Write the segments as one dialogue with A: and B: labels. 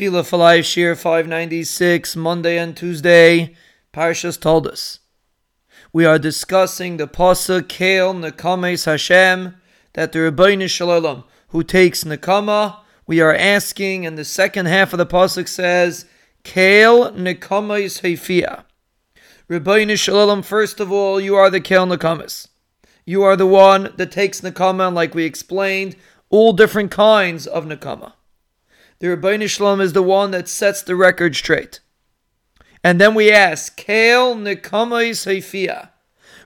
A: Tefillah for Life, Shiur 596, Monday and Tuesday, Parshas Toldos. We are discussing the Pasuk Kael Nekames Hashem, that the Ribono Shel Olam, who takes Nekama, we are asking, and the second half of the Pasuk says, Kael Nekames Hefia. Ribono Shel Olam, first of all, you are the Kael Nekames. You are the one that takes Nekama, like we explained, all different kinds of Nekama. The Ribono Shel Olam is the one that sets the record straight. And then we ask, Kael Nekamais Haifia.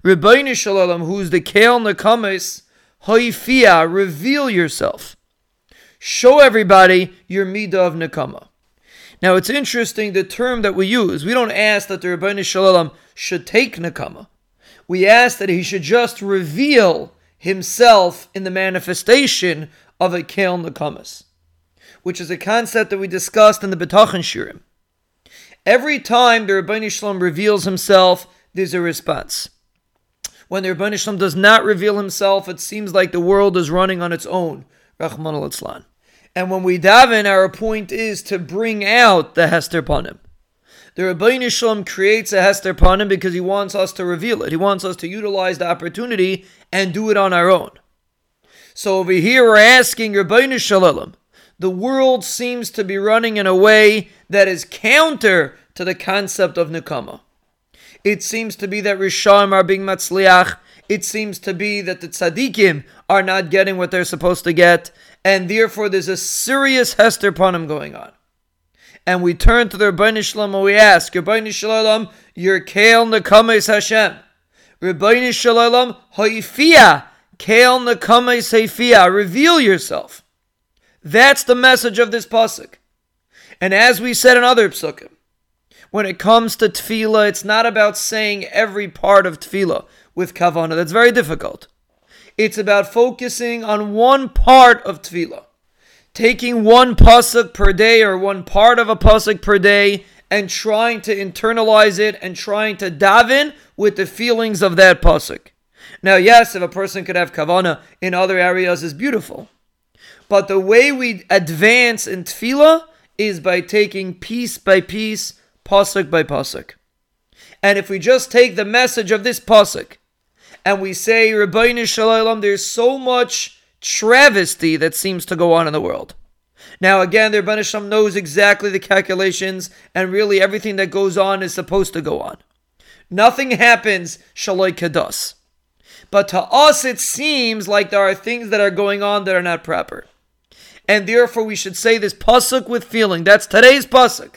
A: Ribono Shel Olam, who's the Kael Nekamais Haifia, reveal yourself. Show everybody your Midah of Nekama. Now it's interesting the term that we use. We don't ask that the Ribono Shel Olam should take Nekama. We ask that he should just reveal himself in the manifestation of a Kael Nekamas which is a concept that we discussed in the Betachan Shirim. Every time the Ribono Shel Olam reveals himself, there's a response. When the Ribono Shel Olam does not reveal himself, it seems like the world is running on its own. Rahman al And when we daven, our point is to bring out the Hester Panim. The Ribono Shel Olam creates a Hester Panim because he wants us to reveal it. He wants us to utilize the opportunity and do it on our own. So over here, we're asking Ribono Shel Olam, the world seems to be running in a way that is counter to the concept of Nikama. It seems to be that Risham are being Matzliach. It seems to be that the Tzaddikim are not getting what they're supposed to get. And therefore, there's a serious Hester Panim going on. And we turn to the Ribono Shel Olam and we ask, Ribono Shel Olam, your Kael Nekames Hashem. Ribono Shel Olam, Haifia, Kael Nekames Haifia, reveal yourself. That's the message of this pasuk. And as we said in other psukim, when it comes to tefillah, it's not about saying every part of tefillah with kavanah. That's very difficult. It's about focusing on one part of tefillah, taking one pasuk per day or one part of a pasuk per day, and trying to internalize it and trying to daven with the feelings of that pasuk. Now, yes, if a person could have kavanah in other areas, is beautiful. But the way we advance in tefillah is by taking piece by piece, pasuk by pasuk. And if we just take the message of this pasuk and we say, Ribono Shel Olam, there's so much travesty that seems to go on in the world. Now, again, the Ribono Shel Olam knows exactly the calculations, and really everything that goes on is supposed to go on. Nothing happens shaloi kados. But to us, it seems like there are things that are going on that are not proper and therefore we should say this pasuk with feeling. That's today's pasuk.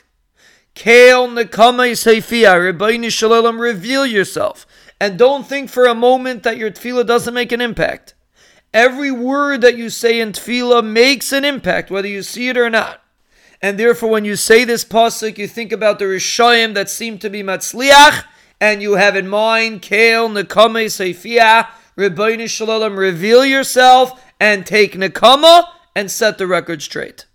A: Kael nekama seifia, Ribono Shel Olam, reveal yourself, and don't think for a moment that your tefillah doesn't make an impact. Every word that you say in tefillah makes an impact, whether you see it or not. And therefore, when you say this pasuk, you think about the rishayim that seem to be matzliach, and you have in mind Kael nekama seifia, Ribono Shel Olam, reveal yourself and take nekama and set the record straight.